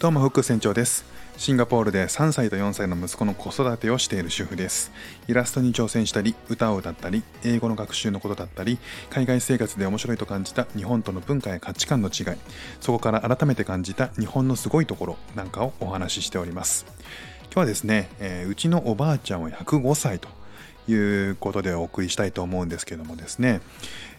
どうも、フック船長です。シンガポールで3歳と4歳の息子の子育てをしている主婦です。イラストに挑戦したり、歌を歌ったり、英語の学習のことだったり、海外生活で面白いと感じた日本との文化や価値観の違い、そこから改めて感じた日本のすごいところなんかをお話ししております。今日はですね、えーうちのおばあちゃんは105歳ということでお送りしたいと思うんですけどもですね、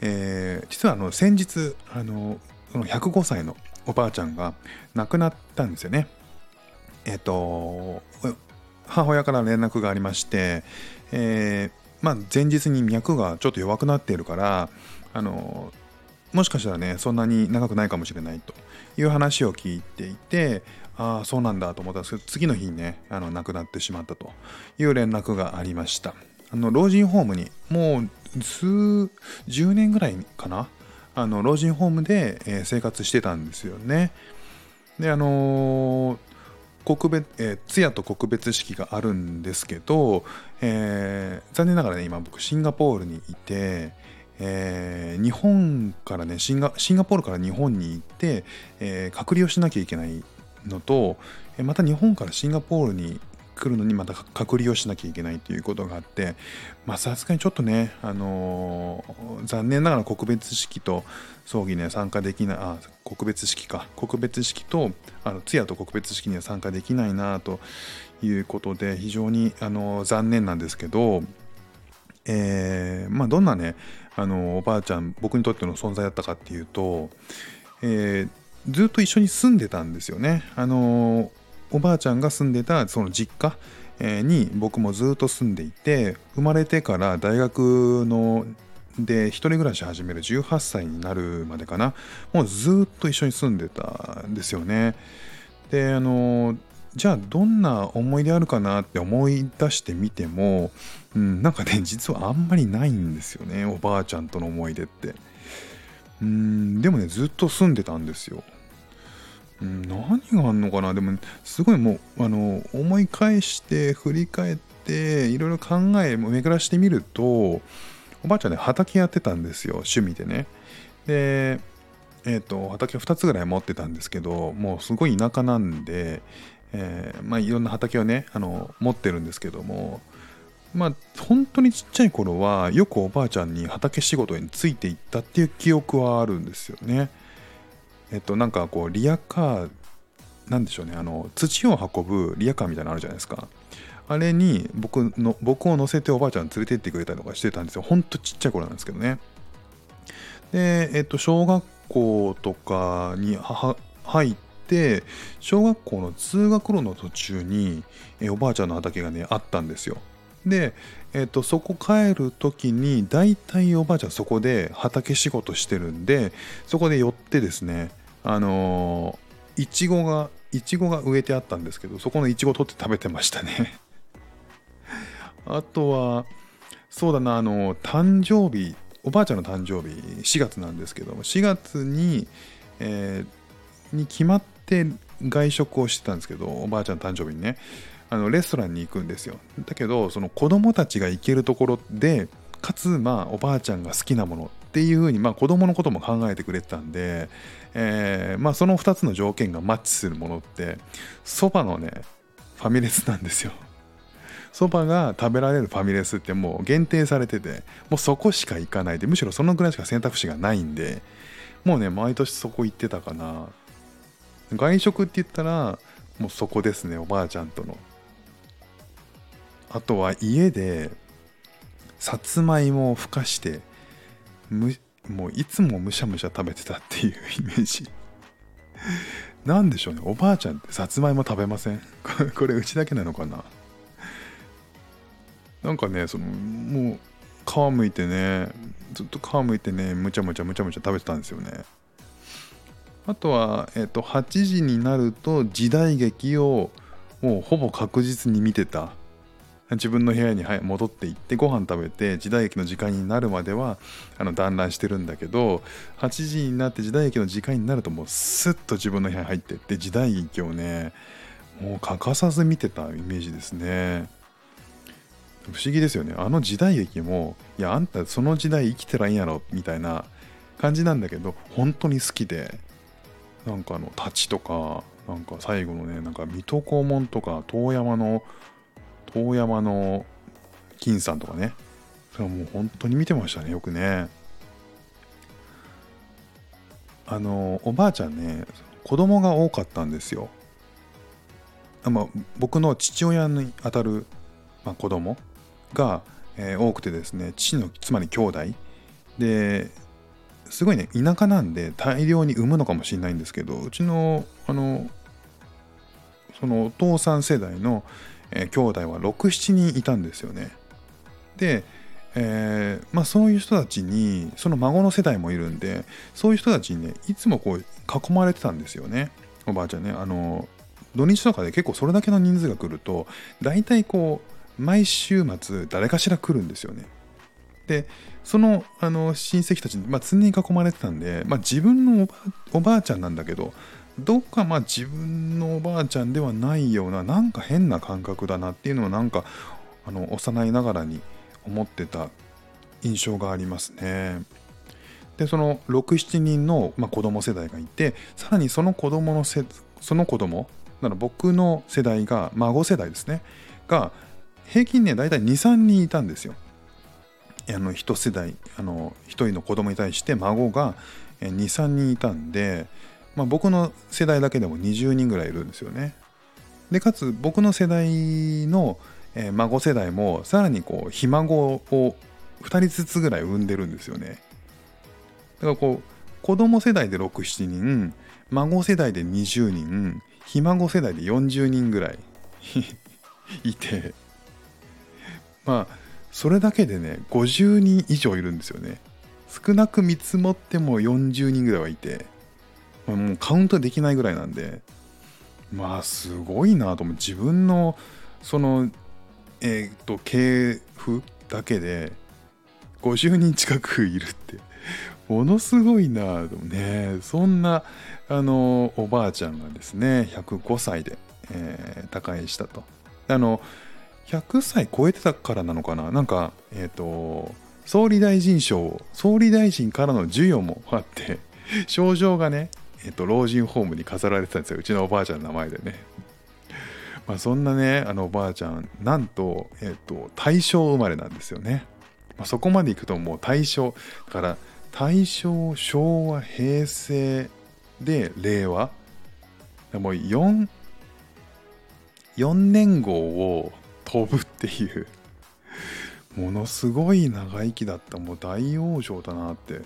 えー実はあの先日あのその105歳のおばあちゃんが亡くなったんですよね。えっ、と母親から連絡がありまして、えーまあ、前日に脈がちょっと弱くなっているからあのもしかしたらねそんなに長くないかもしれないという話を聞いていてああそうなんだと思ったんですけど次の日にねあの亡くなってしまったという連絡がありましたあの老人ホームにもう数10年ぐらいかなあの老人ホームで、え生活してたんですよね。であのー告別、えー通夜と告別式があるんですけど、えー残念ながらね今僕シンガポールにいて、えー日本からねシンガポールから日本に行って、えー隔離をしなきゃいけないのとえまた日本からシンガポールに来るのにまた隔離をしなきゃいけないということがあってまあさすがにちょっとね、あのー残念ながら告別式と葬儀には参加できないあ告別式か告別式とあの通夜と告別式には参加できないなということで非常に、あのー残念なんですけど、えーまあ、どんなね、あのおばあちゃん僕にとっての存在だったかっていうと、えずっと一緒に住んでたんですよね。あのおばあちゃんが住んでたその実家に僕もずっと住んでいて生まれてから大学ので一人暮らし始める18歳になるまでかなもうずっと一緒に住んでたんですよね。であのじゃあどんな思い出あるかなって思い出してみても、うん、なんかね実はあんまりないんですよねおばあちゃんとの思い出って。うんでもねずっと住んでたんですよ。何があんのかな？でもすごいもうあの思い返して振り返っていろいろ考え巡らしてみるとおばあちゃんね畑やってたんですよ趣味でねでえっ、と畑を2つぐらい持ってたんですけどもうすごい田舎なんで、えーまあいろんな畑をねあの持ってるんですけどもまあ本当にちっちゃい頃はよくおばあちゃんに畑仕事についていったっていう記憶はあるんですよね。えっとなんかこうリアカーなんでしょうね。あの土を運ぶリアカーみたいなのあるじゃないですか。あれに僕の僕を乗せておばあちゃん連れてってくれたりとかしてたんですよ。ほんとちっちゃい頃なんですけどね。でえっと小学校とかに入って小学校の通学路の途中にえおばあちゃんの畑がねあったんですよ。で、えっとそこ帰る時に大体おばあちゃんそこで畑仕事してるんでそこで寄ってですねあのいちごがいちごが植えてあったんですけどそこのいちご取って食べてましたね。あとはそうだなあの誕生日おばあちゃんの誕生日4月なんですけども4月に、えーに決まって外食をしてたんですけどおばあちゃんの誕生日にね。あのレストランに行くんですよ。だけどその子供たちが行けるところでかつまあおばあちゃんが好きなものっていう風にまあ子供のことも考えてくれてたんで、えーまあその2つの条件がマッチするものってそばのねファミレスなんですよ。そばが食べられるファミレスってもう限定されててもうそこしか行かないでむしろそのぐらいしか選択肢がないんでもうね毎年そこ行ってたかな。外食って言ったらもうそこですねおばあちゃんとの。あとは家でさつまいもをふかしてむもういつもむしゃむしゃ食べてたっていうイメージ。なんでしょうね。おばあちゃんってさつまいも食べません？こ れこれうちだけなのかな？なんかねそのもう皮むいてねずっと皮むいてねむちゃむちゃむちゃむちゃ食べてたんですよね。あとは、えっと8時になると時代劇をもうほぼ確実に見てた。自分の部屋に戻って行ってご飯食べて時代劇の時間になるまではあの団らんしてるんだけど8時になって時代劇の時間になるともうスッと自分の部屋に入ってって時代劇をねもう欠かさず見てたイメージですね。不思議ですよね。あの時代劇もいやあんたその時代生きてらんやろみたいな感じなんだけど本当に好きでなんかあの立ちとかなんか最後のねなんか水戸黄門とか遠山の遠山の金さんとかね。それはもう本当に見てましたねよくね。あのおばあちゃんね子供が多かったんですよ。まあ、僕の父親にあたる、まあ、子供が、えー、多くてですね父のつまり兄弟。ですごいね田舎なんで大量に産むのかもしれないんですけどうちのあのそのお父さん世代の、えー、兄弟は67人いたんですよね。でえー、まあ、そういう人たちにその孫の世代もいるんでそういう人たちにねいつもこう囲まれてたんですよね。おばあちゃんねあの土日とかで結構それだけの人数が来ると大体こう毎週末誰かしら来るんですよね。でそのあの親戚たちに、まあ、常に囲まれてたんで、まあ、自分のおばあちゃんなんだけどどっかまあ自分のおばあちゃんではないようななんか変な感覚だなっていうのをなんかあの幼いながらに思ってた印象がありますね。でその67人の、まあ、子供世代がいてさらにその子供のせその子供だから僕の世代が孫世代ですねが平均ね大体23人いたんですよ。あの1世代あの1人の子供に対して孫が23人いたんで、まあ、僕の世代だけでも20人ぐらいいるんですよね。でかつ僕の世代のえー、孫世代もさらにこうひ孫を2人ずつぐらい産んでるんですよね。だからこう子供世代で67人孫世代で20人ひ孫世代で40人ぐらい いてまあそれだけでね50人以上いるんですよね。少なく見積もっても40人ぐらいはいて、もうカウントできないぐらいなんでまあすごいなと思う。自分のそのえっ、と系譜だけで50人近くいるってものすごいなでもねそんなあのおばあちゃんがですね105歳で、えー、他界したと。あの100歳超えてたからなのかな？なんかえっ、ー、と総理大臣賞総理大臣からの授与もあって 賞状がねえっ、と老人ホームに飾られてたんですよ。うちのおばあちゃんの名前でね。まあ、そんなねあのおばあちゃんなんと,、えーと、大正生まれなんですよね、まあ、そこまでいくともう大正だから大正昭和平成で令和。もう 4, 4年号を飛ぶっていうものすごい長生きだったもう大往生だなって、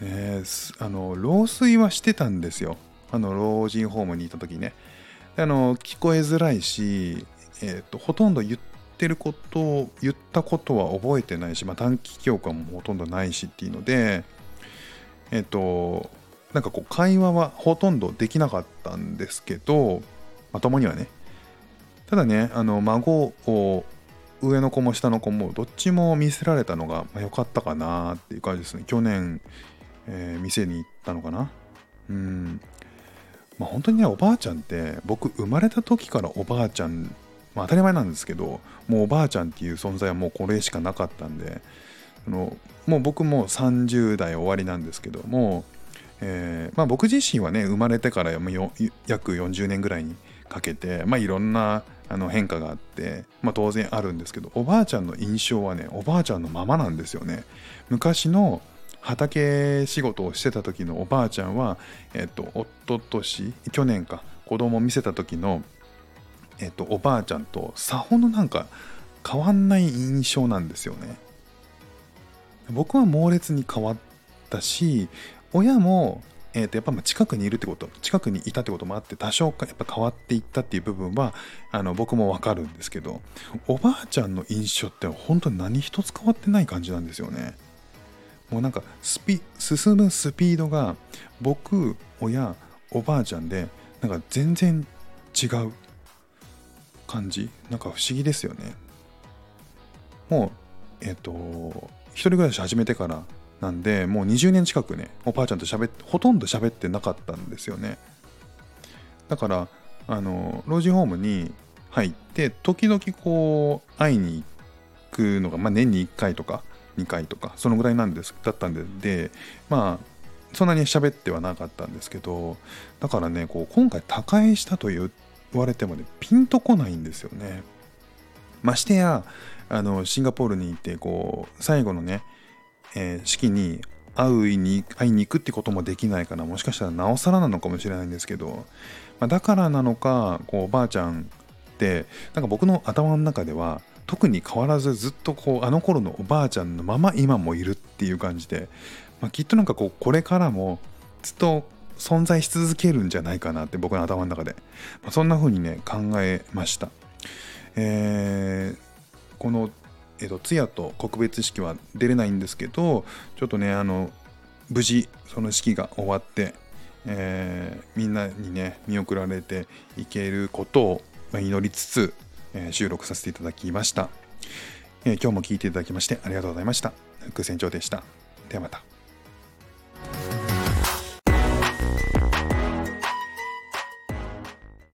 えー、あの老衰はしてたんですよ。あの老人ホームにいた時ね。あの聞こえづらいし、えーと、ほとんど言ってることを言ったことは覚えてないし、まあ、短期記憶もほとんどないしっていうのでえっ、ー、となんかこう会話はほとんどできなかったんですけどまともにはね。ただねあの孫を上の子も下の子もどっちも見せられたのが良、かったかなっていう感じですね。去年、えー、店に行ったのかな。うん。まあ、本当にねおばあちゃんって僕生まれた時からおばあちゃん、まあ、当たり前なんですけどもうおばあちゃんっていう存在はもうこれしかなかったんであのもう僕も30代終わりなんですけども、えー、まあ、僕自身はね生まれてから約40年ぐらいにかけて、まあ、いろんなあの変化があって、まあ、当然あるんですけどおばあちゃんの印象はねおばあちゃんのままなんですよね。昔の畑仕事をしてた時のおばあちゃんは、えっと、夫とし去年か子供を見せた時の、えっと、おばあちゃんとさほどなんか変わんない印象なんですよね。僕は猛烈に変わったし親も、えー、とやっぱ近くにいるってこと近くにいたってこともあって多少かやっぱ変わっていったっていう部分はあの僕もわかるんですけどおばあちゃんの印象って本当に何一つ変わってない感じなんですよね。もうなんかスピ進むスピードが僕親おばあちゃんでなんか全然違う感じ。なんか不思議ですよね。もうえっ、ー、と一人暮らし始めてからなんでもう20年近くねおばあちゃんと喋ってほとんど喋ってなかったんですよね。だからあの老人ホームに入って時々こう会いに行くのが、まあ、年に1回とか2回とかそのぐらいなんですだったんででまあそんなに喋ってはなかったんですけどだからねこう今回他界したと言われてもねピンとこないんですよね。ましてやあのシンガポールに行ってこう最後のね、えー、式に会いに会いに行くってこともできないからもしかしたらなおさらなのかもしれないんですけど、まあ、だからなのかこうおばあちゃんってなんか僕の頭の中では特に変わらずずっとこうあの頃のおばあちゃんのまま今もいるっていう感じで、まあ、きっとなんかこうこれからもずっと存在し続けるんじゃないかなって僕の頭の中で、まあ、そんな風にね考えました。えー、このえーと、通夜と告別式は出れないんですけどちょっとねあの無事その式が終わって、えー、みんなにね見送られていけることを祈りつつ、え、収録させていただきました、え、今日も聞いていただきましてありがとうございました。副船長でした。ではまた。